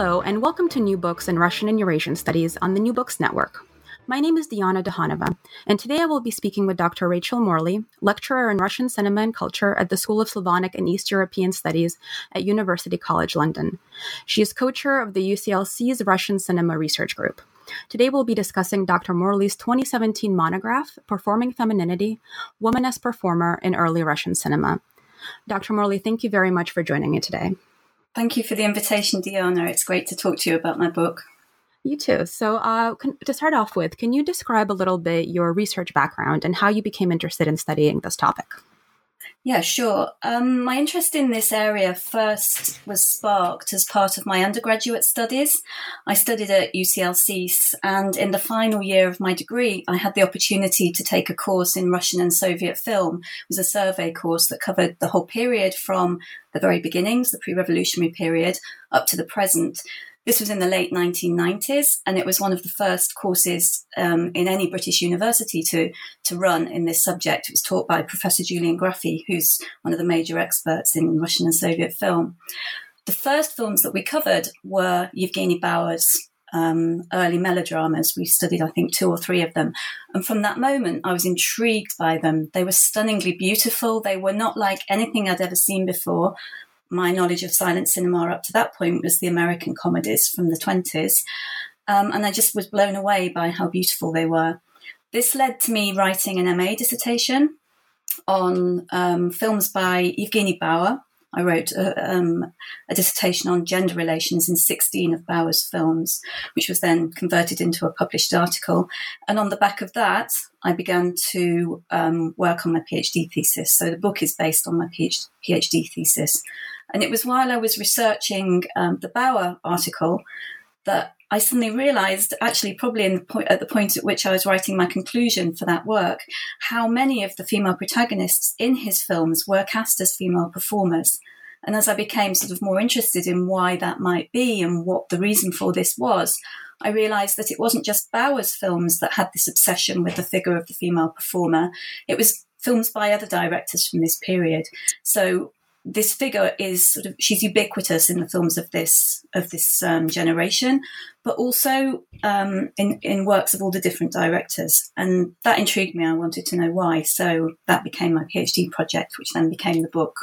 Hello, and welcome to New Books in Russian and Eurasian Studies on the New Books Network. My name is Diana Duhanova, and today I will be speaking with Dr. Rachel Morley, lecturer in Russian cinema and culture at the School of Slavonic and East European Studies at University College London. She is co chair of the UCLC's Russian Cinema Research Group. Today we'll be discussing Dr. Morley's 2017 monograph, Performing Femininity Woman as Performer in Early Russian Cinema. Dr. Morley, thank you very much for joining me today. Thank you for the invitation, Diana. It's great to talk to you about my book. You too. So, uh, can, to start off with, can you describe a little bit your research background and how you became interested in studying this topic? Yeah, sure. Um, my interest in this area first was sparked as part of my undergraduate studies. I studied at UCL UCLC, and in the final year of my degree, I had the opportunity to take a course in Russian and Soviet film. It was a survey course that covered the whole period from the very beginnings, the pre revolutionary period, up to the present. This was in the late 1990s, and it was one of the first courses um, in any British university to, to run in this subject. It was taught by Professor Julian Graffy, who's one of the major experts in Russian and Soviet film. The first films that we covered were Yevgeny Bauer's um, early melodramas. We studied, I think, two or three of them. And from that moment, I was intrigued by them. They were stunningly beautiful. They were not like anything I'd ever seen before my knowledge of silent cinema up to that point was the American comedies from the 20s. Um, and I just was blown away by how beautiful they were. This led to me writing an MA dissertation on um, films by Evgeny Bauer. I wrote a, um, a, dissertation on gender relations in 16 of Bauer's films, which was then converted into a published article. And on the back of that, I began to um, work on my PhD thesis. So the book is based on my PhD thesis. And it was while I was researching um, the Bauer article that I suddenly realized, actually, probably the point, at the point at which I was writing my conclusion for that work, how many of the female protagonists in his films were cast as female performers. And as I became sort of more interested in why that might be and what the reason for this was, I realized that it wasn't just Bauer's films that had this obsession with the figure of the female performer. It was films by other directors from this period. So this figure is sort of she's ubiquitous in the films of this of this um, generation, but also um, in in works of all the different directors, and that intrigued me. I wanted to know why, so that became my PhD project, which then became the book.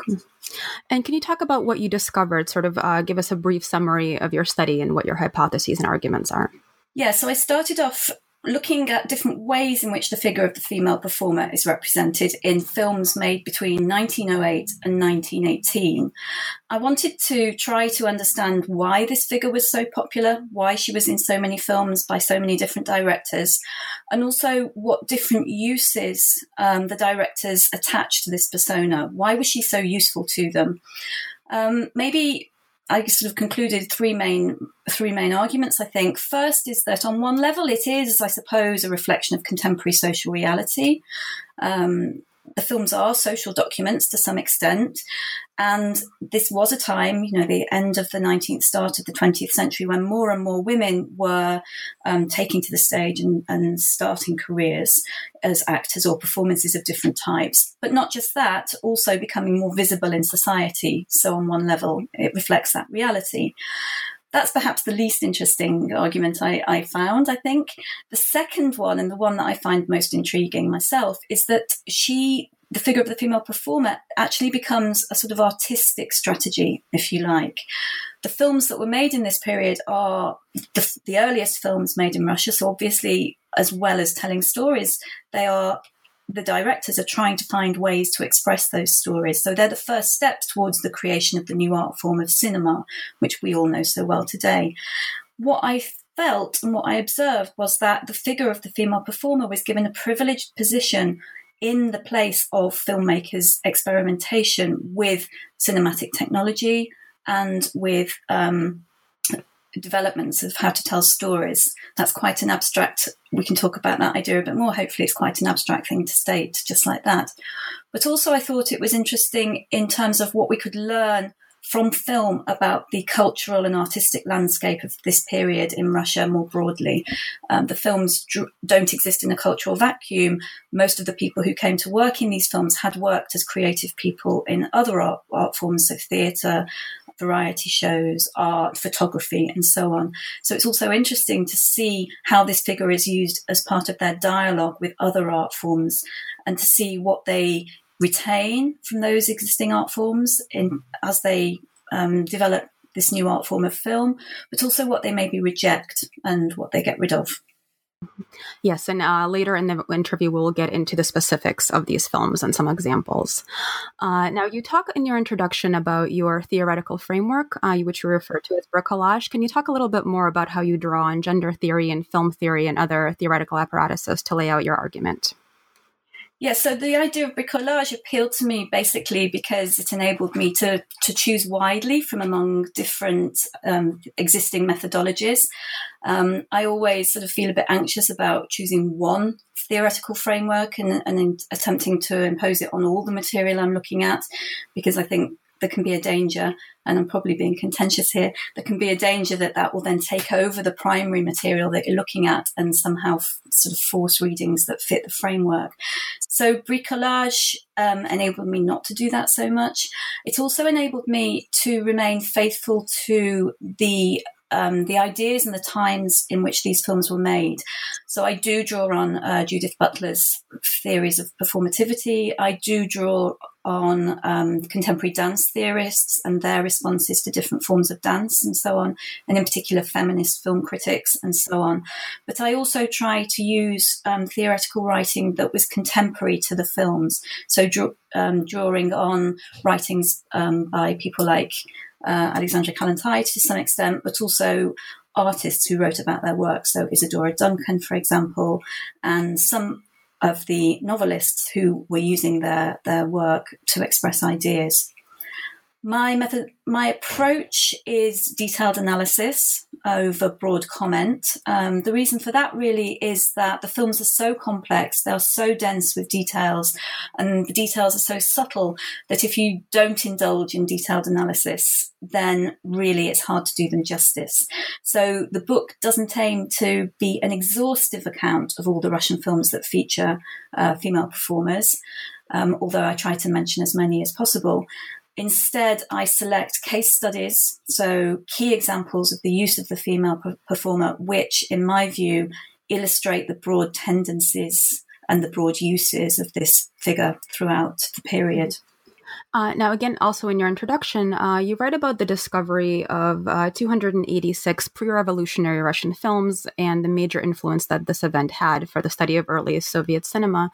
And can you talk about what you discovered? Sort of uh, give us a brief summary of your study and what your hypotheses and arguments are. Yeah, so I started off looking at different ways in which the figure of the female performer is represented in films made between 1908 and 1918. I wanted to try to understand why this figure was so popular, why she was in so many films by so many different directors, and also what different uses um, the directors attached to this persona. Why was she so useful to them? Um, maybe I sort of concluded three main three main arguments. I think first is that on one level it is, I suppose, a reflection of contemporary social reality. Um, the films are social documents to some extent. And this was a time, you know, the end of the 19th, start of the 20th century, when more and more women were um, taking to the stage and, and starting careers as actors or performances of different types. But not just that, also becoming more visible in society. So, on one level, it reflects that reality that's perhaps the least interesting argument I, I, found, I think. The second one, and the one that I find most intriguing myself, is that she, the figure of the female performer, actually becomes a sort of artistic strategy, if you like. The films that were made in this period are the, the earliest films made in Russia, so obviously, as well as telling stories, they are the directors are trying to find ways to express those stories. So they're the first steps towards the creation of the new art form of cinema, which we all know so well today. What I felt and what I observed was that the figure of the female performer was given a privileged position in the place of filmmakers' experimentation with cinematic technology and with um, developments of how to tell stories. That's quite an abstract, we can talk about that idea a bit more. Hopefully, it's quite an abstract thing to state, just like that. But also, I thought it was interesting in terms of what we could learn from film about the cultural and artistic landscape of this period in Russia more broadly. Um, the films dr- don't exist in a cultural vacuum. Most of the people who came to work in these films had worked as creative people in other art, art forms, so theatre, variety shows, art, photography, and so on. So it's also interesting to see how this figure is used as part of their dialogue with other art forms and to see what they retain from those existing art forms in as they um, develop this new art form of film, but also what they maybe reject and what they get rid of. Yes, and uh, later in the interview, we'll get into the specifics of these films and some examples. Uh, now, you talk in your introduction about your theoretical framework, uh, which you refer to as bricolage. Can you talk a little bit more about how you draw on gender theory and film theory and other theoretical apparatuses to lay out your argument? Yeah, so the idea of bricolage appealed to me basically because it enabled me to to choose widely from among different um, existing methodologies. Um, I always sort of feel a bit anxious about choosing one theoretical framework and, and attempting to impose it on all the material I'm looking at because I think there can be a danger, and I'm probably being contentious here, there can be a danger that that will then take over the primary material that you're looking at and somehow f- sort of force readings that fit the framework. So bricolage um, enabled me not to do that so much. It also enabled me to remain faithful to the um, the ideas and the times in which these films were made. So I do draw on uh, Judith Butler's theories of performativity. I do draw on um, contemporary dance theorists and their responses to different forms of dance and so on, and in particular feminist film critics and so on. But I also try to use um, theoretical writing that was contemporary to the films. So um, drawing on writings um, by people like uh, Alexandra Kollontai to some extent, but also artists who wrote about their work. So Isadora Duncan, for example, and some of the novelists who were using their, their work to express ideas. My method, my approach is detailed analysis over broad comment. Um, the reason for that really is that the films are so complex, they are so dense with details, and the details are so subtle that if you don't indulge in detailed analysis, then really it's hard to do them justice. So the book doesn't aim to be an exhaustive account of all the Russian films that feature uh, female performers. Um, although I try to mention as many as possible. Instead, I select case studies, so key examples of the use of the female performer, which, in my view, illustrate the broad tendencies and the broad uses of this figure throughout the period. Uh, now, again, also in your introduction, uh, you write about the discovery of uh, 286 pre revolutionary Russian films and the major influence that this event had for the study of early Soviet cinema.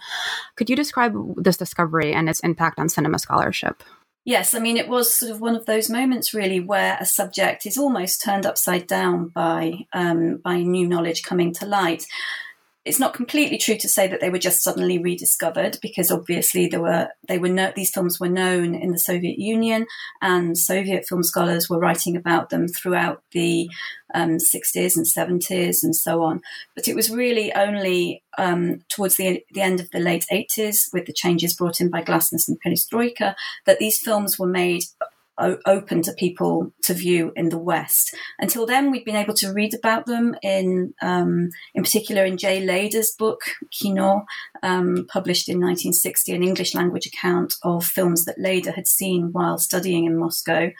Could you describe this discovery and its impact on cinema scholarship? Yes, I mean, it was sort of one of those moments really where a subject is almost turned upside down by um, by new knowledge coming to light it's not completely true to say that they were just suddenly rediscovered because obviously there were they were no, these films were known in the Soviet Union and Soviet film scholars were writing about them throughout the um, 60s and 70s and so on. But it was really only um, towards the, the end of the late 80s, with the changes brought in by Glasnost and Perestroika, that these films were made open to people to view in the West. Until then, we'd been able to read about them in, um, in particular, in Jay Leyda's book Kino, um, published in 1960, an English language account of films that Leder had seen while studying in Moscow.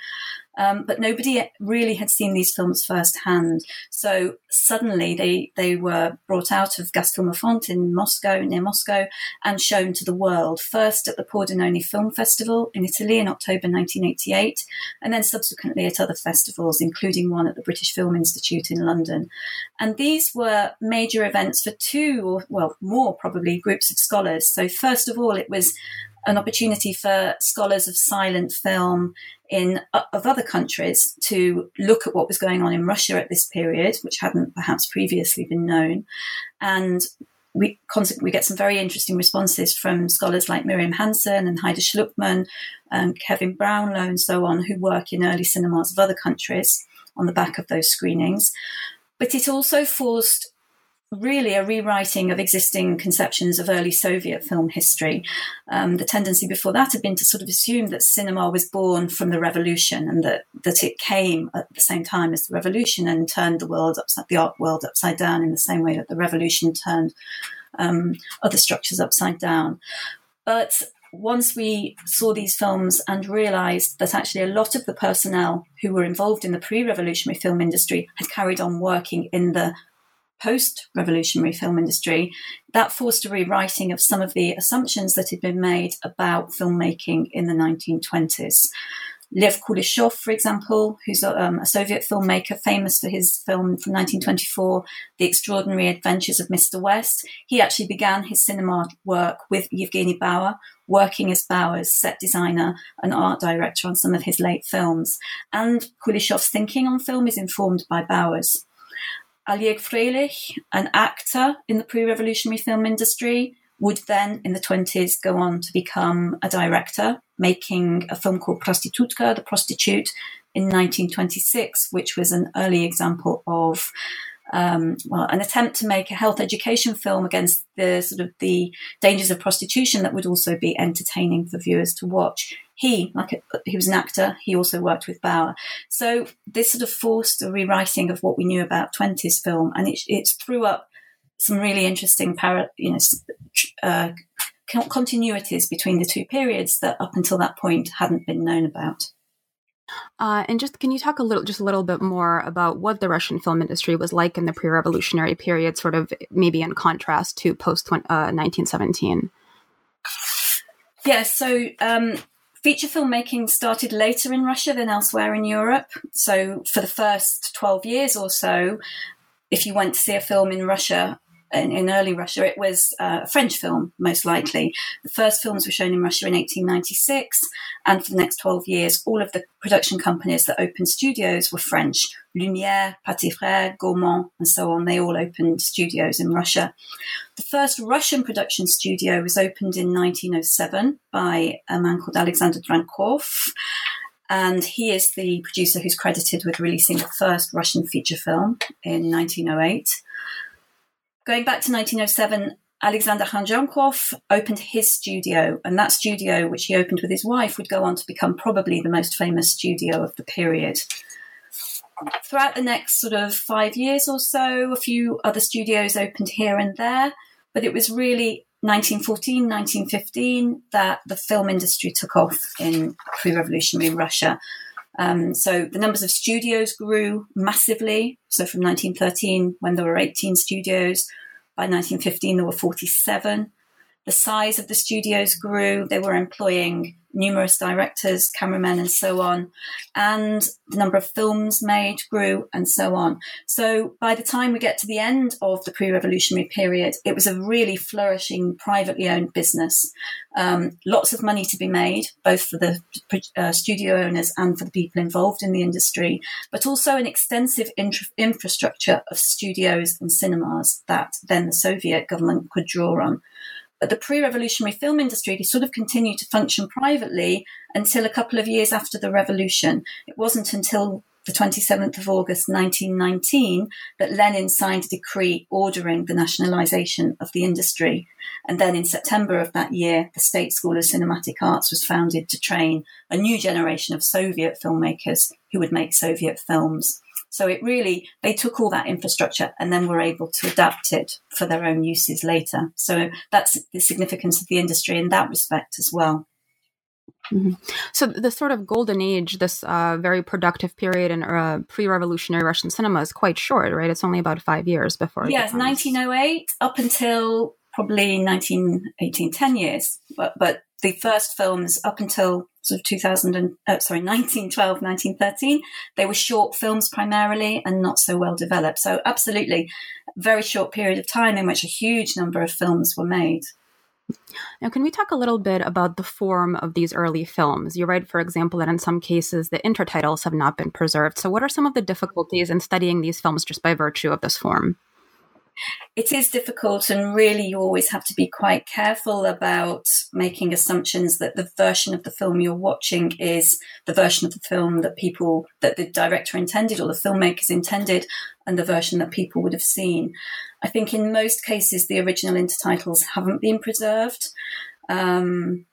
Um, but nobody really had seen these films firsthand. So suddenly they, they were brought out of Gosfilmofond in Moscow, near Moscow, and shown to the world, first at the Pordenone Film Festival in Italy in October 1988, and then subsequently at other festivals, including one at the British Film Institute in London. And these were major events for two, or well, more probably, groups of scholars. So first of all, it was an opportunity for scholars of silent film in of other countries to look at what was going on in Russia at this period, which hadn't perhaps previously been known, and we we get some very interesting responses from scholars like Miriam Hansen and Heide Schlüpmann and Kevin Brownlow and so on, who work in early cinemas of other countries on the back of those screenings. But it also forced really a rewriting of existing conceptions of early Soviet film history. Um, the tendency before that had been to sort of assume that cinema was born from the revolution and that, that it came at the same time as the revolution and turned the world upside the art world upside down in the same way that the revolution turned um, other structures upside down. But once we saw these films and realized that actually a lot of the personnel who were involved in the pre revolutionary film industry had carried on working in the post revolutionary film industry, that forced a rewriting of some of the assumptions that had been made about filmmaking in the 1920s. Lev Kuleshov, for example, who's a, um, a, Soviet filmmaker famous for his film from 1924, The Extraordinary Adventures of Mr. West, he actually began his cinema work with Yevgeny Bauer, working as Bauer's set designer and art director on some of his late films. And Kuleshov's thinking on film is informed by Bauer's. Oleg Freilich, an actor in the pre revolutionary film industry, would then in the 20s go on to become a director, making a film called Prostitutka, The Prostitute, in 1926, which was an early example of um, well, an attempt to make a health education film against the sort of the dangers of prostitution that would also be entertaining for viewers to watch. He, like a, he was an actor, he also worked with Bauer. So this sort of forced a rewriting of what we knew about 20s film, and it, it threw up some really interesting, para, you know, uh, continuities between the two periods that up until that point hadn't been known about. Uh, and just can you talk a little, just a little bit more about what the Russian film industry was like in the pre-revolutionary period, sort of maybe in contrast to post uh, 1917? Yes, so um, feature filmmaking started later in Russia than elsewhere in Europe. So for the first 12 years or so, if you went to see a film in Russia, in, in early Russia, it was uh, a French film, most likely. The first films were shown in Russia in 1896, and for the next 12 years, all of the production companies that opened studios were French. Lumière, Pathé Frères, Gaumont, and so on, they all opened studios in Russia. The first Russian production studio was opened in 1907 by a man called Alexander Drankov and he is the producer who's credited with releasing the first Russian feature film in 1908. Going back to 1907, Alexander Khanzhonkov opened his studio, and that studio, which he opened with his wife, would go on to become probably the most famous studio of the period. Throughout the next sort of five years or so, a few other studios opened here and there, but it was really 1914, 1915 that the film industry took off in pre revolutionary Russia. Um, so the numbers of studios grew massively. So from 1913, when there were 18 studios, by 1915 there were 47. The size of the studios grew. They were employing numerous directors, cameramen, and so on. And the number of films made grew, and so on. So by the time we get to the end of the pre revolutionary period, it was a really flourishing, privately owned business. Um, lots of money to be made, both for the uh, studio owners and for the people involved in the industry, but also an extensive infrastructure of studios and cinemas that then the Soviet government could draw on. But the pre revolutionary film industry sort of continued to function privately until a couple of years after the revolution. It wasn't until the 27th of August 1919 that Lenin signed a decree ordering the nationalization of the industry. And then in September of that year, the State School of Cinematic Arts was founded to train a new generation of Soviet filmmakers who would make Soviet films. So it really, they took all that infrastructure and then were able to adapt it for their own uses later. So that's the significance of the industry in that respect as well. Mm-hmm. So the sort of golden age, this uh, very productive period in uh, pre-revolutionary Russian cinema is quite short, right? It's only about five years before. Yes, 1908 up until probably 1918, 10 years. But, but the first films up until sort of 2000 and, uh, sorry, 1912, 1913, they were short films primarily and not so well developed. So absolutely, very short period of time in which a huge number of films were made. Now, can we talk a little bit about the form of these early films? You write, for example, that in some cases the intertitles have not been preserved. So, what are some of the difficulties in studying these films just by virtue of this form? It is difficult, and really, you always have to be quite careful about making assumptions that the version of the film you're watching is the version of the film that people, that the director intended or the filmmakers intended, and the version that people would have seen. I think in most cases, the original intertitles haven't been preserved. Um,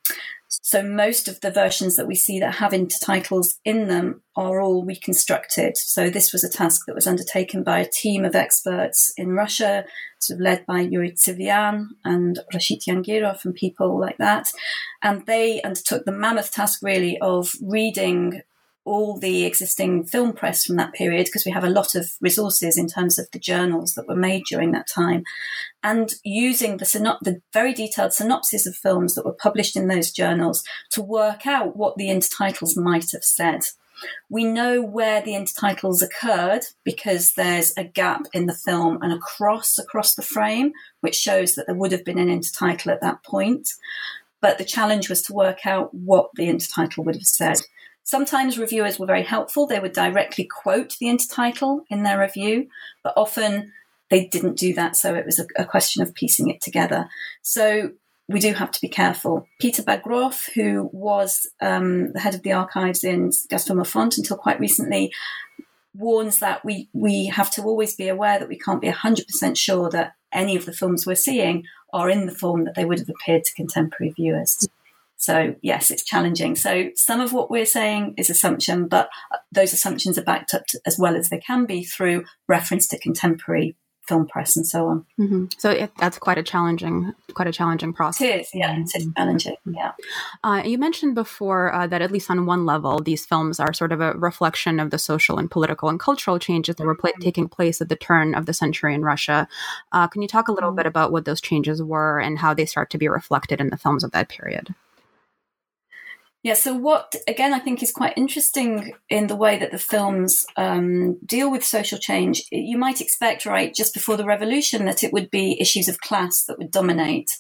so most of the versions that we see that have intertitles in them are all reconstructed. So this was a task that was undertaken by a team of experts in Russia, sort of led by Yuri Tsivyan and Rashid Yangirov and people like that. And they undertook the mammoth task really of reading all the existing film press from that period because we have a lot of resources in terms of the journals that were made during that time and using the, synop- the very detailed synopses of films that were published in those journals to work out what the intertitles might have said. We know where the intertitles occurred because there's a gap in the film and a cross across the frame, which shows that there would have been an intertitle at that point. But the challenge was to work out what the intertitle would have said. Sometimes reviewers were very helpful. They would directly quote the intertitle in their review, but often they didn't do that. So it was a, a question of piecing it together. So we do have to be careful. Peter Bagrov, who was um, the head of the archives in Gosfilmofond until quite recently, warns that we, we have to always be aware that we can't be 100% sure that any of the films we're seeing are in the form that they would have appeared to contemporary viewers. So yes, it's challenging. So some of what we're saying is assumption, but those assumptions are backed up to, as well as they can be through reference to contemporary film press and so on. Mm-hmm. So it, that's quite a challenging, quite a challenging process. It is, yeah, it's challenging. Yeah. Uh, you mentioned before uh, that at least on one level, these films are sort of a reflection of the social and political and cultural changes that were pl- mm-hmm. taking place at the turn of the century in Russia. Uh, can you talk a little mm-hmm. bit about what those changes were and how they start to be reflected in the films of that period? Yeah, so what, again, I think is quite interesting in the way that the films um, deal with social change. You might expect, right, just before the revolution, that it would be issues of class that would dominate.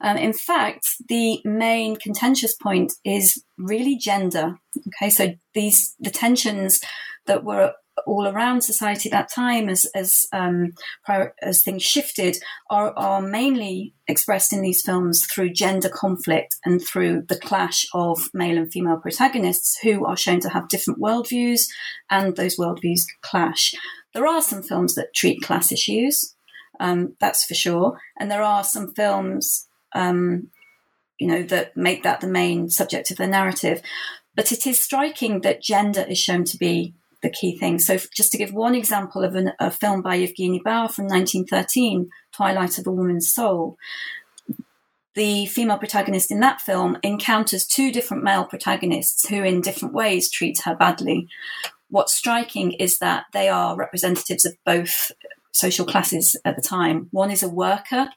Um, in fact, the main contentious point is really gender. Okay, so these, the tensions that were all around society at that time as as um, prior, as things shifted are are mainly expressed in these films through gender conflict and through the clash of male and female protagonists who are shown to have different worldviews and those worldviews clash. There are some films that treat class issues, um, that's for sure, and there are some films. Um, you know that make that the main subject of the narrative but it is striking that gender is shown to be the key thing. So, just to give one example of an, a film by Evgeny Bauer from 1913, Twilight of a Woman's Soul, the female protagonist in that film encounters two different male protagonists who, in different ways, treat her badly. What's striking is that they are representatives of both social classes at the time. One is a worker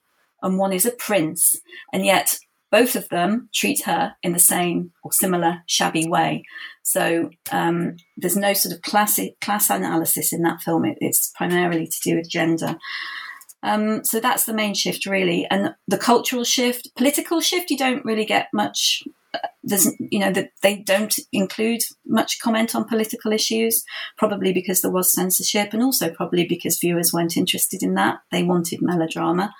and one is a prince, and yet both of them treat her in the same or similar shabby way. So um, there's no sort of class class analysis in that film. It, it's primarily to do with gender. Um, so that's the main shift, really, and the cultural shift, political shift. You don't really get much there's you know that they don't include much comment on political issues probably because there was censorship and also probably because viewers weren't interested in that. They wanted melodrama.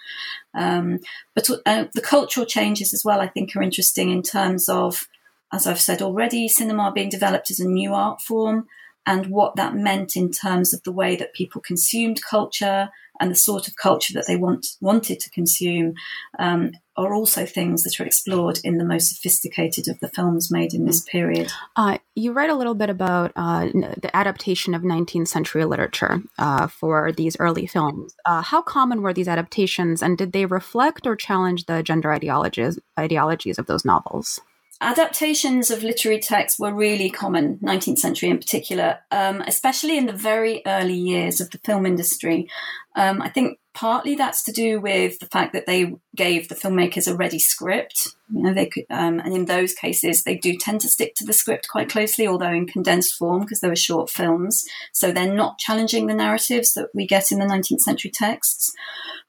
Um, but uh, the cultural changes as well i think are interesting in terms of as i've said already cinema being developed as a new art form and what that meant in terms of the way that people consumed culture and the sort of culture that they want wanted to consume. Um, are also things that are explored in the most sophisticated of the films made in this period. Uh, you write a little bit about uh, the adaptation of 19th century literature uh, for these early films. Uh, how common were these adaptations, and did they reflect or challenge the gender ideologies ideologies of those novels? Adaptations of literary texts were really common, 19th century in particular, um, especially in the very early years of the film industry. Um, I think partly that's to do with the fact that they gave the filmmakers a ready script. You know, they could, um, and in those cases, they do tend to stick to the script quite closely, although in condensed form because they were short films. So they're not challenging the narratives that we get in the 19th century texts.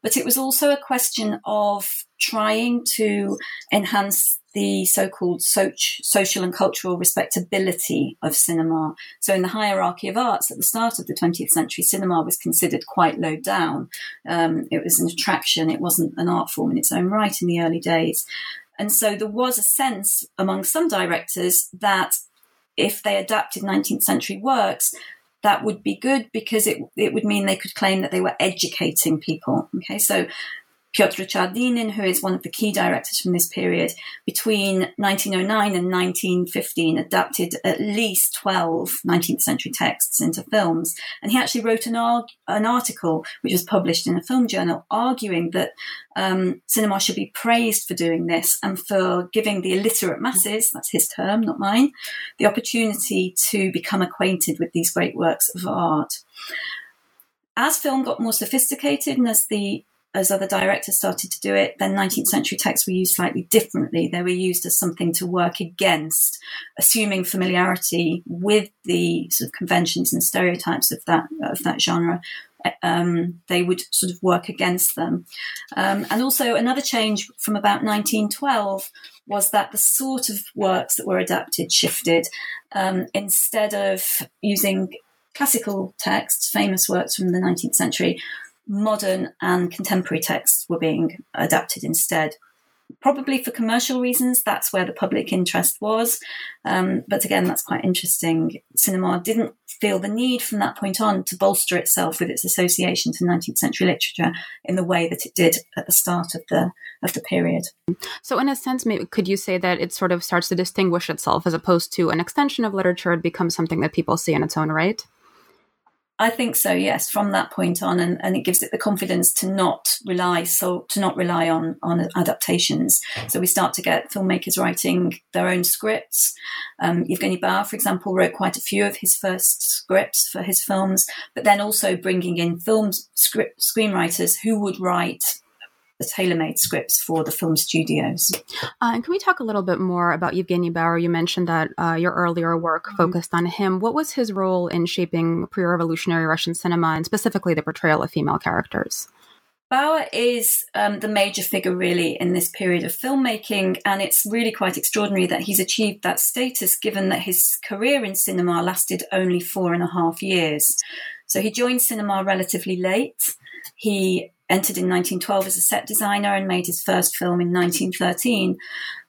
But it was also a question of trying to enhance the so-called social and cultural respectability of cinema. So, in the hierarchy of arts at the start of the 20th century, cinema was considered quite low down. Um, it was an attraction; it wasn't an art form in its own right in the early days. And so, there was a sense among some directors that if they adapted 19th century works, that would be good because it it would mean they could claim that they were educating people. Okay, so Piotr Chardynin, who is one of the key directors from this period, between 1909 and 1915 adapted at least 12 19th century texts into films. And he actually wrote an, arg- an article, which was published in a film journal, arguing that um, cinema should be praised for doing this and for giving the illiterate masses, that's his term, not mine, the opportunity to become acquainted with these great works of art. As film got more sophisticated and as the as other directors started to do it, then 19th century texts were used slightly differently. They were used as something to work against, assuming familiarity with the sort of conventions and stereotypes of that of that genre. Um, they would sort of work against them. Um, and also, another change from about 1912 was that the sort of works that were adapted shifted. Um, instead of using classical texts, famous works from the 19th century, modern and contemporary texts were being adapted instead. Probably for commercial reasons, that's where the public interest was. Um, but again, that's quite interesting. Cinema didn't feel the need from that point on to bolster itself with its association to 19th century literature in the way that it did at the start of the of the period. So, in a sense, maybe, could you say that it sort of starts to distinguish itself as opposed to an extension of literature? It becomes something that people see in its own right. I think so, yes, from that point on, and, and it gives it the confidence to not rely so to not rely on on adaptations. So we start to get filmmakers writing their own scripts. Um, Evgeny Bauer, for example, wrote quite a few of his first scripts for his films, but then also bringing in film script screenwriters who would write the tailor-made scripts for the film studios. Uh, and can we talk a little bit more about Evgeny Bauer? You mentioned that uh, your earlier work mm-hmm. focused on him. What was his role in shaping pre-revolutionary Russian cinema, and specifically the portrayal of female characters? Bauer is um, the major figure really in this period of filmmaking, and it's really quite extraordinary that he's achieved that status given that his career in cinema lasted only four and a half years. So he joined cinema relatively late. He entered in 1912 as a set designer and made his first film in 1913.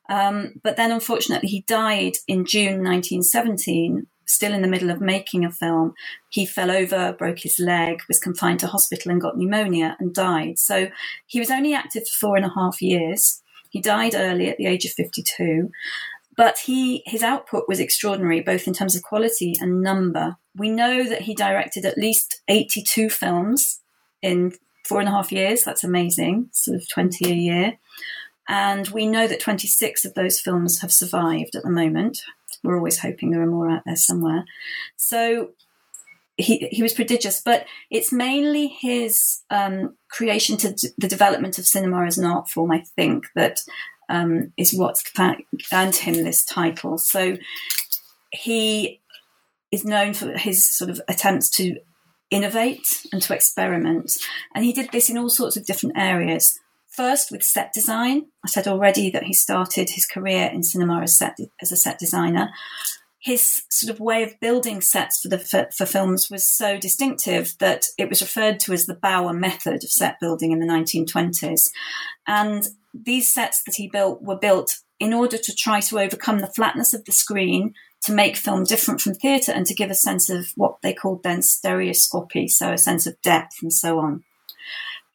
Um, but then, unfortunately, he died in June 1917, still in the middle of making a film. He fell over, broke his leg, was confined to hospital, and got pneumonia and died. So he was only active for four and a half years. He died early at the age of 52. But he, his output was extraordinary, both in terms of quality and number. We know that he directed at least 82 films in four and a half years. That's amazing, sort of 20 a year. And we know that 26 of those films have survived at the moment. We're always hoping there are more out there somewhere. So he, he was prodigious, but it's mainly his um, creation to d- the development of cinema as an art form, I think, that um, is what's earned him this title. So he is known for his sort of attempts to innovate and to experiment. And he did this in all sorts of different areas. First, with set design. I said already that he started his career in cinema as, set, as a set designer. His sort of way of building sets for the for, for films was so distinctive that it was referred to as the Bauer method of set building in the 1920s. And these sets that he built were built in order to try to overcome the flatness of the screen to make film different from theatre and to give a sense of what they called then stereoscopy, so a sense of depth and so on.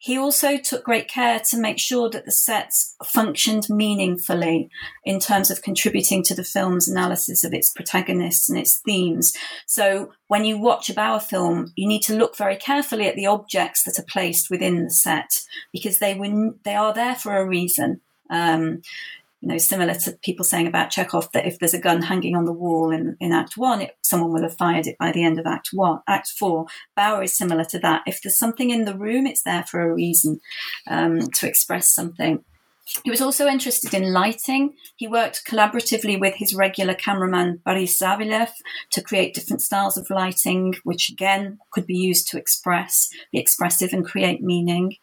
He also took great care to make sure that the sets functioned meaningfully in terms of contributing to the film's analysis of its protagonists and its themes. So when you watch a Bauer film, you need to look very carefully at the objects that are placed within the set because they were, they are there for a reason. Um, you know, similar to people saying about Chekhov that if there's a gun hanging on the wall in, in Act One, it, someone will have fired it by the end of Act One. Act Four, Bauer is similar to that. If there's something in the room, it's there for a reason um, to express something. He was also interested in lighting. He worked collaboratively with his regular cameraman Boris Zavelev to create different styles of lighting, which again could be used to express, be expressive and create meaning.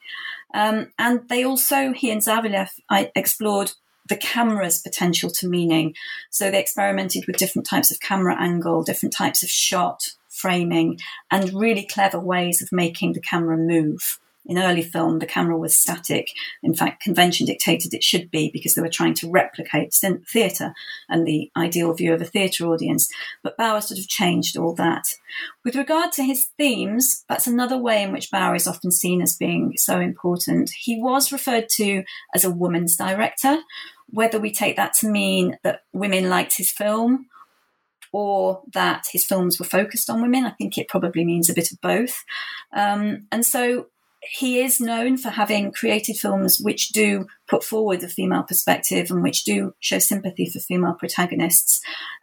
Um, and they also, he and Zavelev, I explored the camera's potential to meaning. So they experimented with different types of camera angle, different types of shot, framing, and really clever ways of making the camera move. In early film, the camera was static. In fact, convention dictated it should be because they were trying to replicate theatre and the ideal view of a theatre audience. But Bauer sort of changed all that. With regard to his themes, that's another way in which Bauer is often seen as being so important. He was referred to as a woman's director, whether we take that to mean that women liked his film or that his films were focused on women. I think it probably means a bit of both. Um, and so he is known for having created films which do put forward the female perspective and which do show sympathy for female protagonists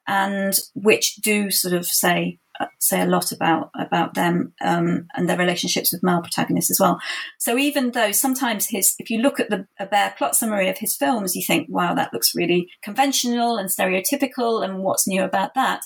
and which do sort of say say a lot about about them um, and their relationships with male protagonists as well. So even though sometimes his, if you look at the a bare plot summary of his films, you think, wow, that looks really conventional and stereotypical, and what's new about that?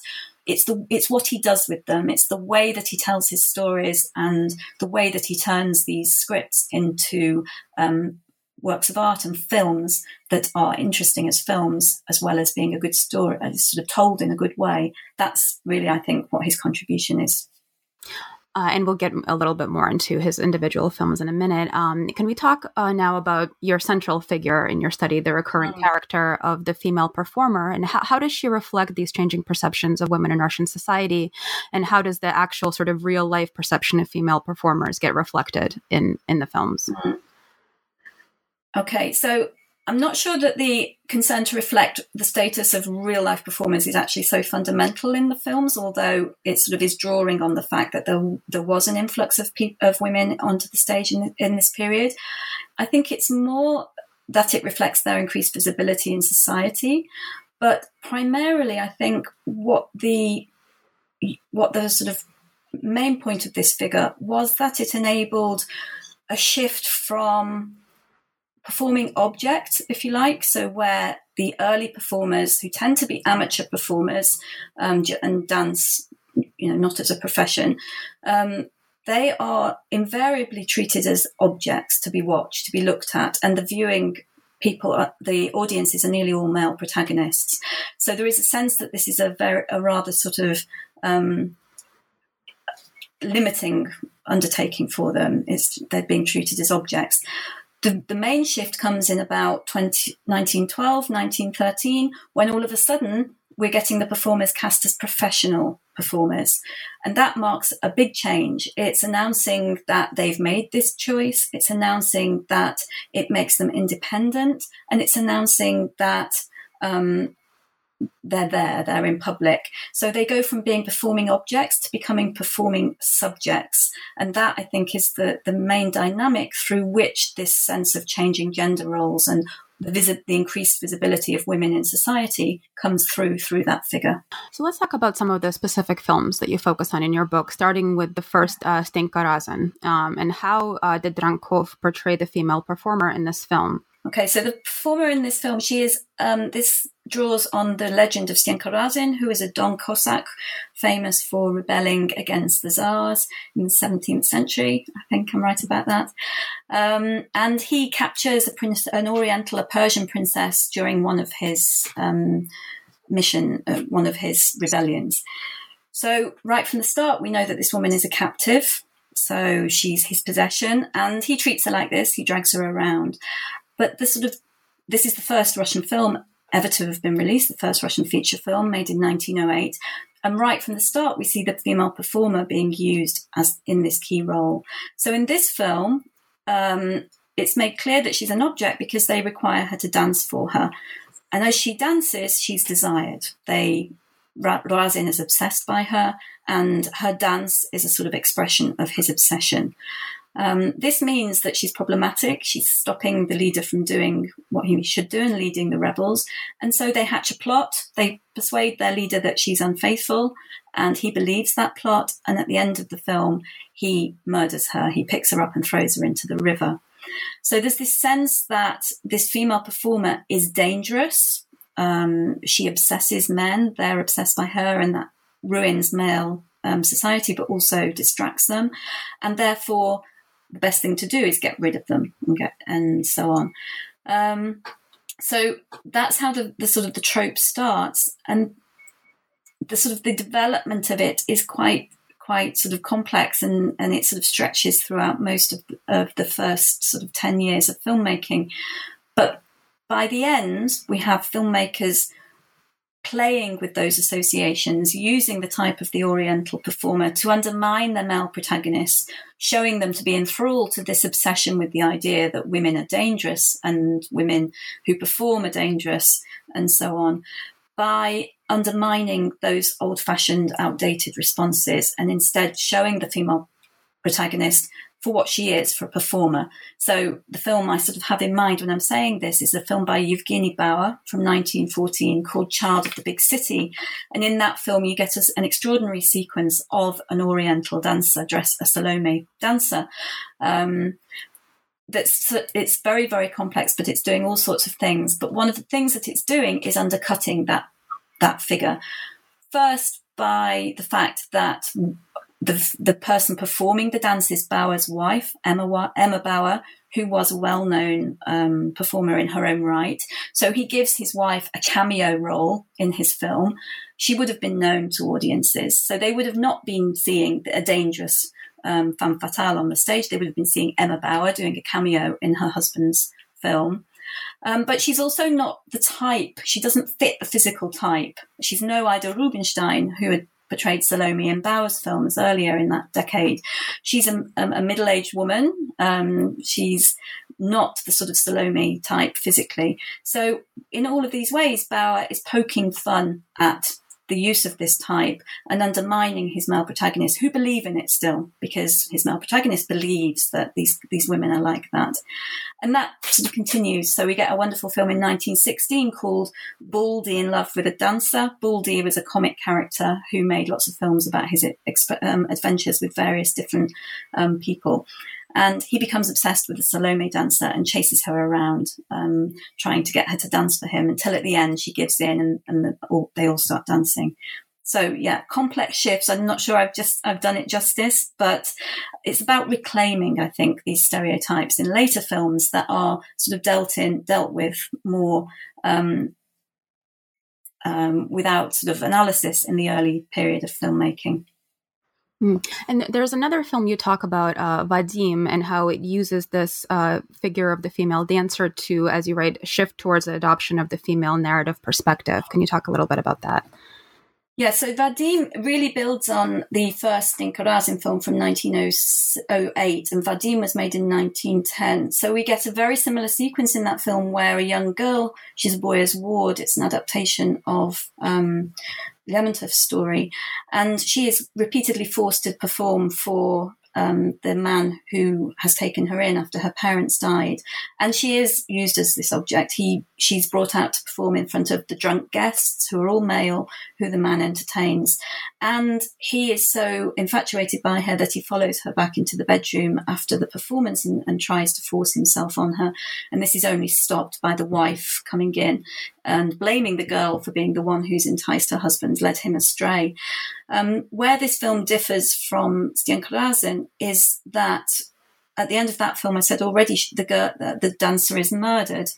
It's the it's what he does with them. It's the way that he tells his stories and the way that he turns these scripts into um, works of art and films that are interesting as films, as well as being a good story, uh, sort of told in a good way. That's really, I think, what his contribution is. Uh, and we'll get a little bit more into his individual films in a minute. Um, can we talk uh, now about your central figure in your study, the recurrent mm. character of the female performer, and how, how, does she reflect these changing perceptions of women in Russian society, and how does the actual sort of real life perception of female performers get reflected in in the films? Mm-hmm. Okay, so I'm not sure that the concern to reflect the status of real life performers is actually so fundamental in the films, although it sort of is drawing on the fact that there, there was an influx of pe- of women onto the stage in, in this period. I think it's more that it reflects their increased visibility in society, but primarily, I think what the what the sort of main point of this figure was that it enabled a shift from performing object, if you like. So, where the early performers, who tend to be amateur performers um, and dance, you know, not as a profession, um, they are invariably treated as objects to be watched, to be looked at, and the viewing people, uh, the audiences are nearly all male protagonists. So there is a sense that this is a very, a rather sort of um, limiting undertaking for them. It's, they're being treated as objects the, the main shift comes in about 20, 1912, 1913, when all of a sudden we're getting the performers cast as professional performers. And that marks a big change. It's announcing that they've made this choice, it's announcing that it makes them independent, and it's announcing that um, they're there, they're in public. So they go from being performing objects to becoming performing subjects. And that, I think, is the, the main dynamic through which this sense of changing gender roles and the, visit, the increased visibility of women in society comes through through that figure. So let's talk about some of the specific films that you focus on in your book, starting with the first uh, Stenka Razin, um, and how uh, did Drankov portray the female performer in this film? Okay, so the performer in this film, she is, um, this draws on the legend of Stenka Razin, who is a Don Cossack, famous for rebelling against the Tsars in the 17th century. I think I'm right about that. Um, and he captures prince, an Oriental, a Persian princess during one of his um, mission, uh, one of his rebellions. So right from the start, we know that this woman is a captive. So she's his possession, and he treats her like this. He drags her around. But the sort of this is the first Russian film ever to have been released, the first Russian feature film made in 1908. And right from the start, we see the female performer being used as in this key role. So in this film, um, it's made clear that she's an object because they require her to dance for her. And as she dances, she's desired. They Razin is obsessed by her, and her dance is a sort of expression of his obsession. Um, this means that she's problematic. She's stopping the leader from doing what he should do and leading the rebels. And so they hatch a plot. They persuade their leader that she's unfaithful, and he believes that plot. And at the end of the film, he murders her. He picks her up and throws her into the river. So there's this sense that this female performer is dangerous. Um, she obsesses men. They're obsessed by her, and that ruins male um, society, but also distracts them. And therefore, the best thing to do is get rid of them and get and so on. Um, so that's how the, the sort of the trope starts, and the sort of the development of it is quite quite sort of complex and, and it sort of stretches throughout most of, of the first sort of 10 years of filmmaking. But by the end, we have filmmakers playing with those associations, using the type of the Oriental performer to undermine their male protagonists, showing them to be enthralled to this obsession with the idea that women are dangerous and women who perform are dangerous and so on, by undermining those old fashioned, outdated responses and instead showing the female protagonist for what she is for a performer. So the film I sort of have in mind when I'm saying this is a film by Evgeny Bauer from 1914 called Child of the Big City. And in that film, you get an extraordinary sequence of an Oriental dancer, dressed a Salome dancer. Um, that's it's very very complex, but it's doing all sorts of things. But one of the things that it's doing is undercutting that that figure. First, by the fact that the, the person performing the dance is Bauer's wife, Emma, Emma Bauer, who was a well known um, performer in her own right. So he gives his wife a cameo role in his film. She would have been known to audiences. So they would have not been seeing a dangerous um, femme fatale on the stage. They would have been seeing Emma Bauer doing a cameo in her husband's film. Um, but she's also not the type, she doesn't fit the physical type. She's no Ida Rubinstein, who had portrayed Salome in Bauer's films earlier in that decade. She's a, a middle aged woman. Um, she's not the sort of Salome type physically. So, in all of these ways, Bauer is poking fun at the use of this type and undermining his male protagonists who believe in it still because his male protagonist believes that these these women are like that. And that sort of continues. So we get a wonderful film in 1916 called baldy in love with a dancer. Baldy was a comic character who made lots of films about his um, adventures with various different um, people and he becomes obsessed with the Salome dancer and chases her around, um, trying to get her to dance for him until at the end she gives in and, and the, all, they all start dancing. So yeah, complex shifts. I'm not sure I've just I've done it justice, but it's about reclaiming, I think, these stereotypes in later films that are sort of dealt in, dealt with more um, um, without sort of analysis in the early period of filmmaking. Mm. And there's another film you talk about, uh, Vadim, and how it uses this uh, figure of the female dancer to, as you write, shift towards the adoption of the female narrative perspective. Can you talk a little bit about that? Yeah, so Vadim really builds on the first Stenka Razin film from 1908, and Vadim was made in 1910. So we get a very similar sequence in that film where a young girl, she's a boyar's ward, it's an adaptation of um, Lermontov's story, and she is repeatedly forced to perform for um, the man who has taken her in after her parents died, and she is used as this object. He she's brought out to perform in front of the drunk guests who are all male, who the man entertains, and he is so infatuated by her that he follows her back into the bedroom after the performance and, and tries to force himself on her, and this is only stopped by the wife coming in and blaming the girl for being the one who's enticed her husband, led him astray. Um, where this film differs from Stenka Razin is that at the end of that film, I said already the, girl, the dancer is murdered.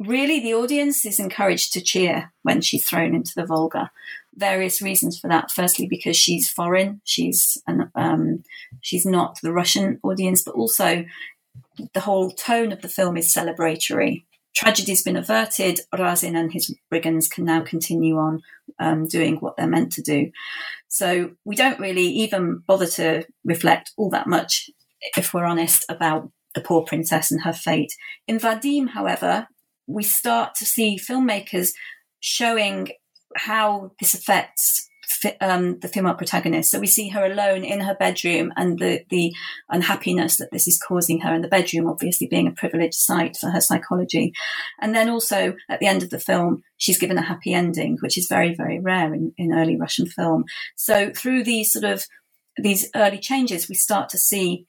Really, the audience is encouraged to cheer when she's thrown into the Volga. Various reasons for that. Firstly, because she's foreign, she's an, um, she's not the Russian audience, but also the whole tone of the film is celebratory tragedy's been averted, Razin and his brigands can now continue on um, doing what they're meant to do. So we don't really even bother to reflect all that much, if we're honest, about the poor princess and her fate. In Vadim, however, we start to see filmmakers showing how this affects um, the female protagonist. So we see her alone in her bedroom and the, the unhappiness that this is causing her in the bedroom, obviously being a privileged site for her psychology. And then also at the end of the film, she's given a happy ending, which is very, very rare in, in early Russian film. So through these sort of these early changes, we start to see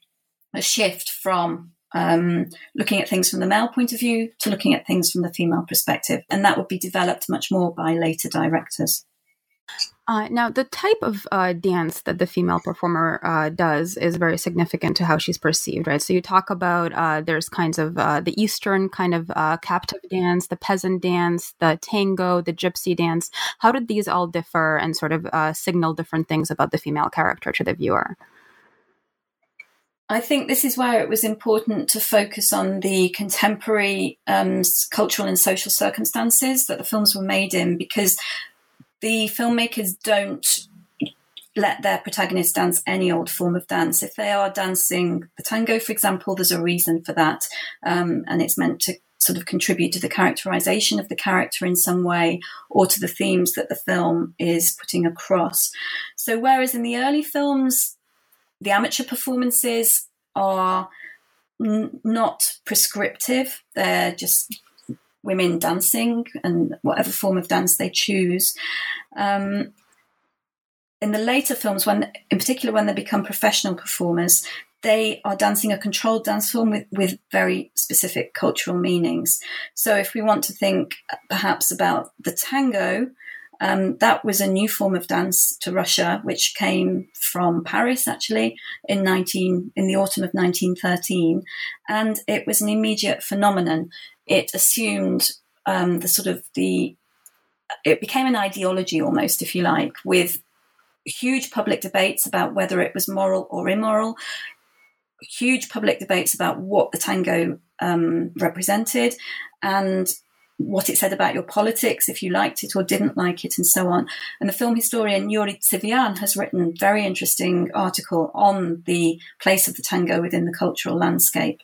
a shift from um, looking at things from the male point of view to looking at things from the female perspective. And that would be developed much more by later directors. Uh, now, the type of uh, dance that the female performer uh, does is very significant to how she's perceived, right? So you talk about uh, there's kinds of uh, the Eastern kind of uh, captive dance, the peasant dance, the tango, the gypsy dance. How did these all differ and sort of signal different things about the female character to the viewer? I think this is where it was important to focus on the contemporary um, cultural and social circumstances that the films were made in because the filmmakers don't let their protagonists dance any old form of dance. If they are dancing the tango, for example, there's a reason for that, um, and it's meant to sort of contribute to the characterization of the character in some way or to the themes that the film is putting across. So, whereas in the early films, the amateur performances are n- not prescriptive, they're just women dancing and whatever form of dance they choose. Um, in the later films, when in particular when they become professional performers, they are dancing a controlled dance form with, with very specific cultural meanings. So, if we want to think perhaps about the tango, um, that was a new form of dance to Russia, which came from Paris actually in 19 in the autumn of 1913, and it was an immediate phenomenon. It assumed um, the sort of the it became an ideology almost, if you like, with huge public debates about whether it was moral or immoral, huge public debates about what the tango um, represented, and what it said about your politics, if you liked it or didn't like it, and so on. And the film historian Yuri Tsivian has written a very interesting article on the place of the tango within the cultural landscape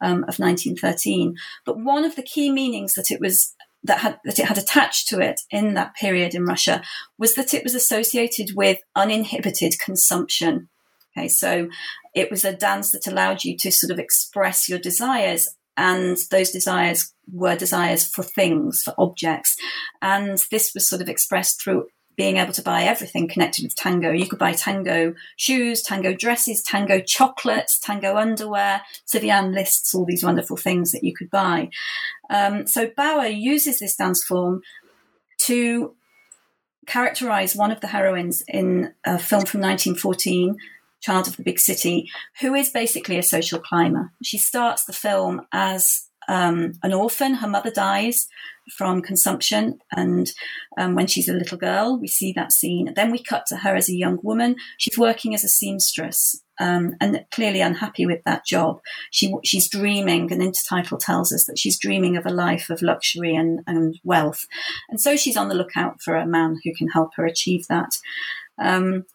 um, of 1913. But one of the key meanings that it was that had that it had attached to it in that period in Russia was that it was associated with uninhibited consumption. Okay, so it was a dance that allowed you to sort of express your desires and those desires were desires for things, for objects. And this was sort of expressed through being able to buy everything connected with tango. You could buy tango shoes, tango dresses, tango chocolates, tango underwear. Tsivian lists all these wonderful things that you could buy. Um, so Bauer uses this dance form to characterize one of the heroines in a film from 1914 child of the big city, who is basically a social climber. She starts the film as um, an orphan. Her mother dies from consumption, and um, when she's a little girl, we see that scene. Then we cut to her as a young woman. She's working as a seamstress. Um, and clearly unhappy with that job. She, she's dreaming, and intertitle tells us that she's dreaming of a life of luxury and, and wealth. And so she's on the lookout for a man who can help her achieve that. Um,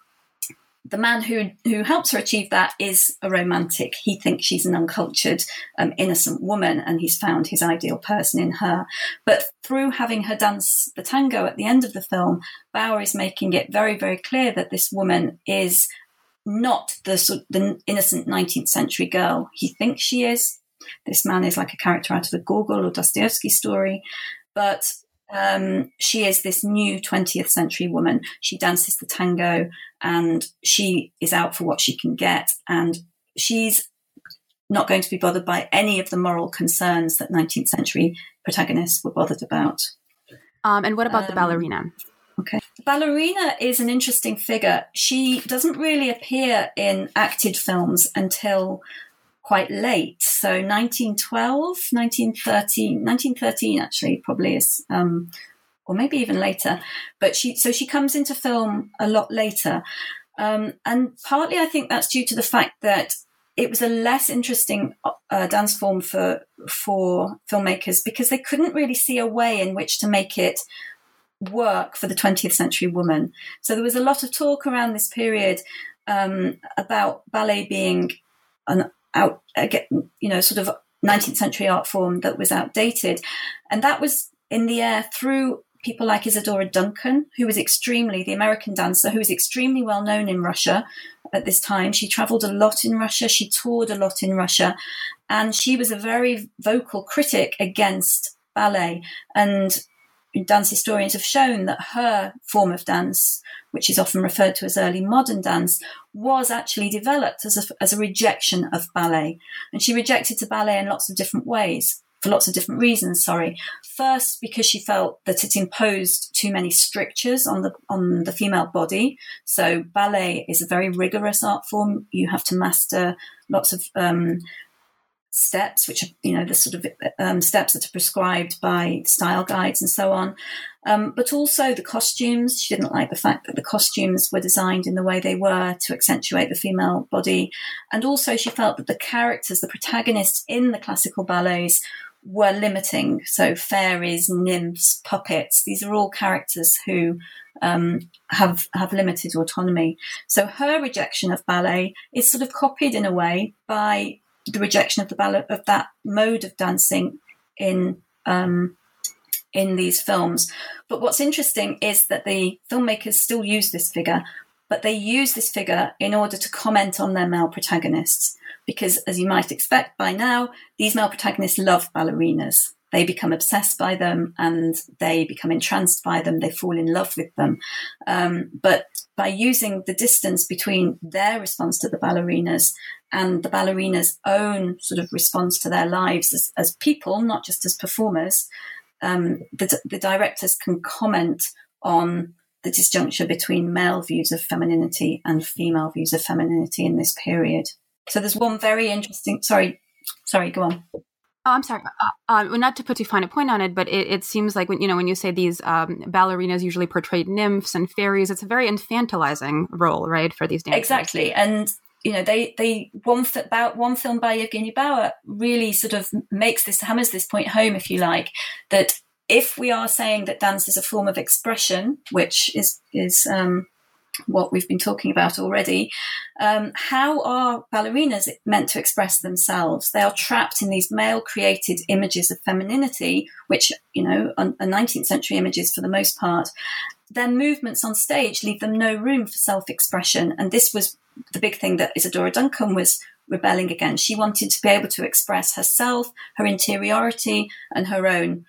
the man who who helps her achieve that is a romantic. He thinks she's an uncultured, um, innocent woman, and he's found his ideal person in her. But through having her dance the tango at the end of the film, Bauer is making it very, very clear that this woman is not the the innocent 19th century girl he thinks she is. This man is like a character out of a Gogol or Dostoevsky story, but um, she is this new 20th century woman. She dances the tango and she is out for what she can get. And she's not going to be bothered by any of the moral concerns that 19th century protagonists were bothered about. Um, and what about um, the ballerina? Okay. The ballerina is an interesting figure. She doesn't really appear in acted films until quite late. So 1912, 1913, 1913 actually probably is, um, or maybe even later. But she, so she comes into film a lot later. Um, and partly I think that's due to the fact that it was a less interesting uh, dance form for for filmmakers because they couldn't really see a way in which to make it work for the 20th century woman. So there was a lot of talk around this period um, about ballet being an out, uh, you know, sort of 19th century art form that was outdated. And that was in the air through people like Isadora Duncan, who was extremely, the American dancer, who was extremely well known in Russia at this time. She traveled a lot in Russia, she toured a lot in Russia, and she was a very vocal critic against ballet. And dance historians have shown that her form of dance which is often referred to as early modern dance, was actually developed as a, as a rejection of ballet. And she rejected ballet in lots of different ways. for lots of different reasons. Sorry. First, because she felt that it imposed too many strictures on the on the female body. So ballet is a very rigorous art form. You have to master lots of um, steps, which are you know the sort of um, steps that are prescribed by style guides and so on. Um, but also the costumes. She didn't like the fact that the costumes were designed in the way they were to accentuate the female body, and also she felt that the characters, the protagonists in the classical ballets, were limiting. So fairies, nymphs, puppets. These are all characters who um, have have limited autonomy. So her rejection of ballet is sort of copied in a way by the rejection of the ballet of that mode of dancing in um, in these films. But what's interesting is that the filmmakers still use this figure, but they use this figure in order to comment on their male protagonists. Because, as you might expect by now, these male protagonists love ballerinas. They become obsessed by them and they become entranced by them. They fall in love with them. Um, but by using the distance between their response to the ballerinas and the ballerinas' own sort of response to their lives as, as people, not just as performers, um, the, the directors can comment on the disjuncture between male views of femininity and female views of femininity in this period. So there's one very interesting. Sorry, sorry, go on. Oh, I'm sorry. Uh, uh, not to put too fine a point on it, but it, it, seems like when you know when you say these um, ballerinas usually portrayed nymphs and fairies, it's a very infantilizing role, right, for these dancers. Exactly, and you know they they one about one film by Evgeny Bauer really sort of makes this hammers this point home, if you like, that if we are saying that dance is a form of expression, which is is um, what we've been talking about already. Um, how are ballerinas meant to express themselves? They are trapped in these male created images of femininity, which, you know, are 19th century images for the most part. Their movements on stage leave them no room for self expression. And this was the big thing that Isadora Duncan was rebelling against. She wanted to be able to express herself, her interiority, and her own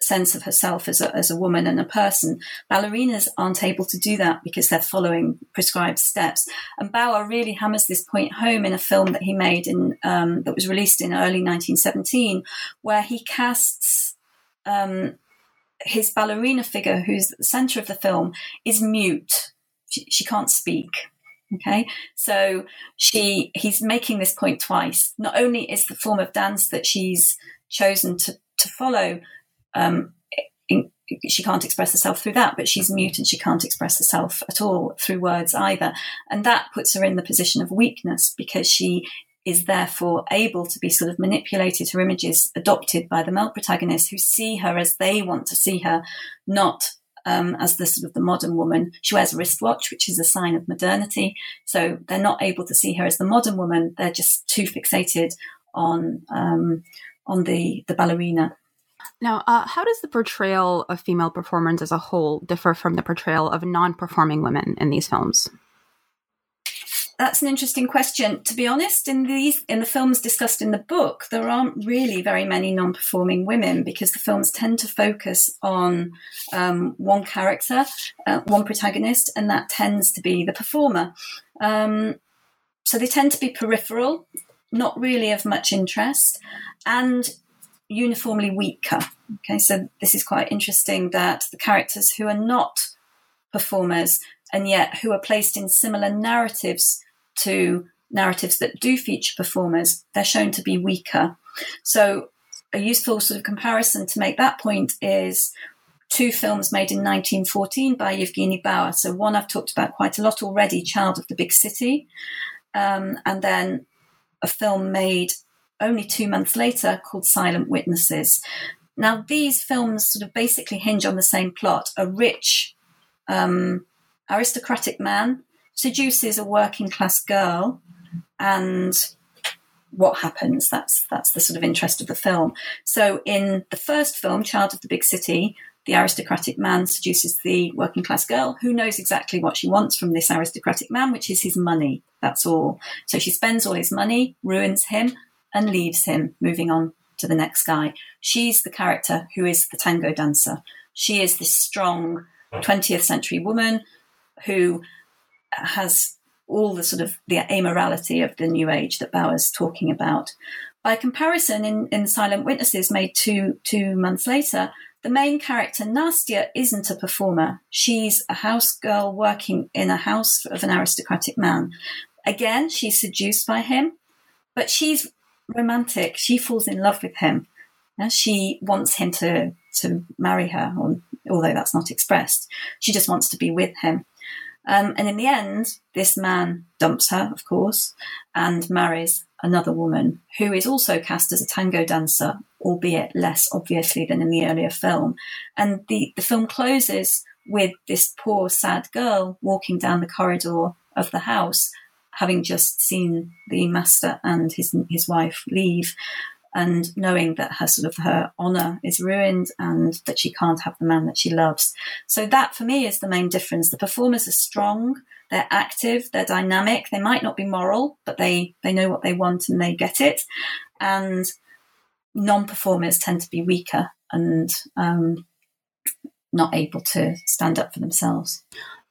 sense of herself as a, as a woman and a person. Ballerinas aren't able to do that because they're following prescribed steps. And Bauer really hammers this point home in a film that he made in um, that was released in early 1917, where he casts um, his ballerina figure, who's at the center of the film, is mute. She, she can't speak. Okay, so she he's making this point twice. Not only is the form of dance that she's chosen to to follow um, in, she can't express herself through that, but she's mute and she can't express herself at all through words either. And that puts her in the position of weakness because she is therefore able to be sort of manipulated, her images adopted by the male protagonists who see her as they want to see her, not um, as the sort of the modern woman. She wears a wristwatch, which is a sign of modernity. So they're not able to see her as the modern woman. They're just too fixated on um, on the the ballerina. Now, uh, how does the portrayal of female performers as a whole differ from the portrayal of non performing women in these films? That's an interesting question. To be honest, in these in the films discussed in the book, there aren't really very many non-performing women because the films tend to focus on um, one character, uh, one protagonist, and that tends to be the performer. Um, so they tend to be peripheral, not really of much interest, and uniformly weaker. Okay, so this is quite interesting that the characters who are not performers and yet who are placed in similar narratives to narratives that do feature performers, they're shown to be weaker. So a useful sort of comparison to make that point is two films made in 1914 by Evgeny Bauer. So one I've talked about quite a lot already, Child of the Big City, um, and then a film made only two months later called Silent Witnesses. Now, these films sort of basically hinge on the same plot. A rich, um, aristocratic man seduces a working class girl, and what happens? That's that's the sort of interest of the film. So, in the first film, Child of the Big City, the aristocratic man seduces the working class girl who knows exactly what she wants from this aristocratic man, which is his money. That's all. So she spends all his money, ruins him, and leaves him, moving on to the next guy. She's the character who is the tango dancer. She is this strong 20th century woman who has all the sort of the amorality of the new age that Bauer's talking about. By comparison, in, in Silent Witnesses, made two two months later, the main character Nastya isn't a performer. She's a house girl working in a house of an aristocratic man. Again, she's seduced by him, but she's romantic. She falls in love with him. And she wants him to to marry her, although that's not expressed. She just wants to be with him. Um, and in the end, this man dumps her, of course, and marries another woman who is also cast as a tango dancer, albeit less obviously than in the earlier film. And the, the film closes with this poor, sad girl walking down the corridor of the house, having just seen the master and his his wife leave and knowing that her sort of her honor is ruined and that she can't have the man that she loves. So that for me is the main difference. The performers are strong, they're active, they're dynamic. They might not be moral, but they they know what they want and they get it. And non-performers tend to be weaker and um, not able to stand up for themselves.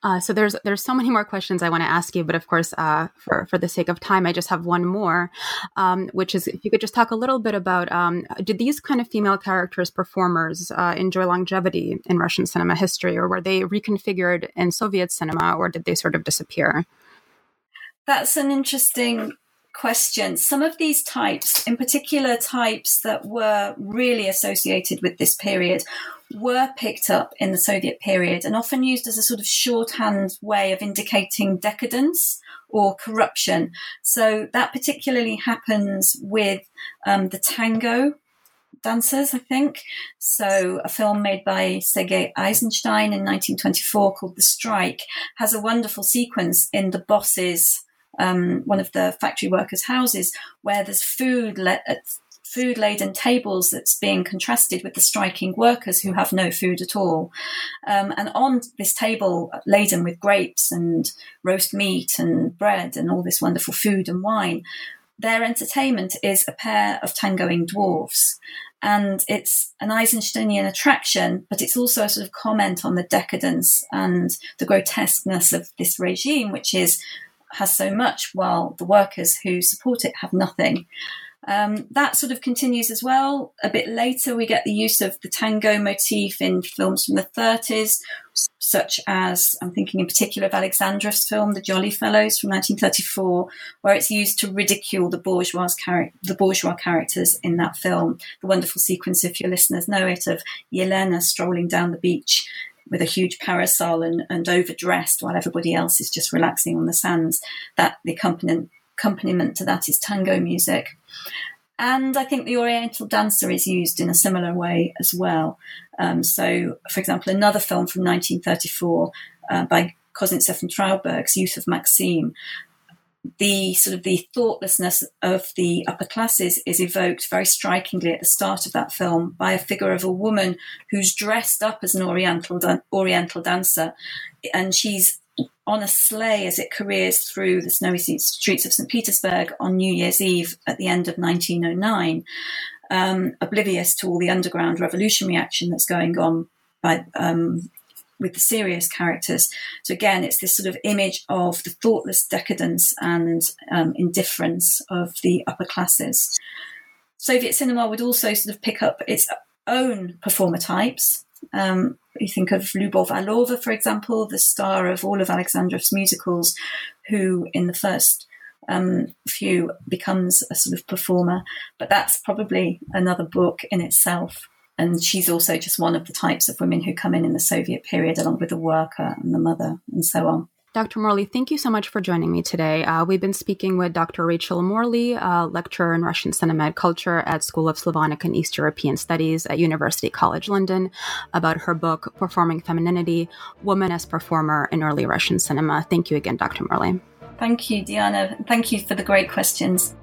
Uh, so there's there's so many more questions I want to ask you, but of course, uh, for for the sake of time, I just have one more, um, which is if you could just talk a little bit about um, did these kind of female characters performers uh, enjoy longevity in Russian cinema history, or were they reconfigured in Soviet cinema, or did they sort of disappear? That's an interesting question. Some of these types, in particular types that were really associated with this period, were picked up in the Soviet period and often used as a sort of shorthand way of indicating decadence or corruption. So that particularly happens with um, the tango dancers, I think. So a film made by Sergei Eisenstein in 1924 called The Strike has a wonderful sequence in the boss's um, one of the factory workers' houses where there's food let food laden tables that's being contrasted with the striking workers who have no food at all. Um, and on this table laden with grapes and roast meat and bread and all this wonderful food and wine, their entertainment is a pair of tangoing dwarfs. And it's an Eisensteinian attraction, but it's also a sort of comment on the decadence and the grotesqueness of this regime, which is has so much while the workers who support it have nothing. Um, that sort of continues as well. A bit later, we get the use of the tango motif in films from the 30s, such as I'm thinking in particular of Alexandrov's film, The Jolly Fellows from 1934, where it's used to ridicule the bourgeois, char- the bourgeois characters in that film. The wonderful sequence, if your listeners know it, of Yelena strolling down the beach with a huge parasol and, and overdressed while everybody else is just relaxing on the sands. That the accompaniment accompaniment to that is tango music. And I think the Oriental dancer is used in a similar way as well. Um, so, for example, another film from 1934 uh, by Kozintsev and Trauberg's Youth of Maxim, the sort of the thoughtlessness of the upper classes is evoked very strikingly at the start of that film by a figure of a woman who's dressed up as an Oriental Oriental dancer, and she's on a sleigh as it careers through the snowy streets of St. Petersburg on New Year's Eve at the end of 1909, um, oblivious to all the underground revolutionary action that's going on by, um, with the serious characters. So again, it's this sort of image of the thoughtless decadence and um, indifference of the upper classes. Soviet cinema would also sort of pick up its own performer types. Um, you think of Lubov Orlova, for example, the star of all of Alexandrov's musicals, who in the first um, few becomes a sort of performer. But that's probably another book in itself. And she's also just one of the types of women who come in in the Soviet period, along with the worker and the mother and so on. Dr. Morley, thank you so much for joining me today. Uh, we've been speaking with Dr. Rachel Morley, uh, lecturer in Russian cinema and culture at School of Slavonic and East European Studies at University College London, about her book, Performing Femininity Woman as Performer in Early Russian Cinema. Thank you again, Dr. Morley. Thank you, Diana. Thank you for the great questions.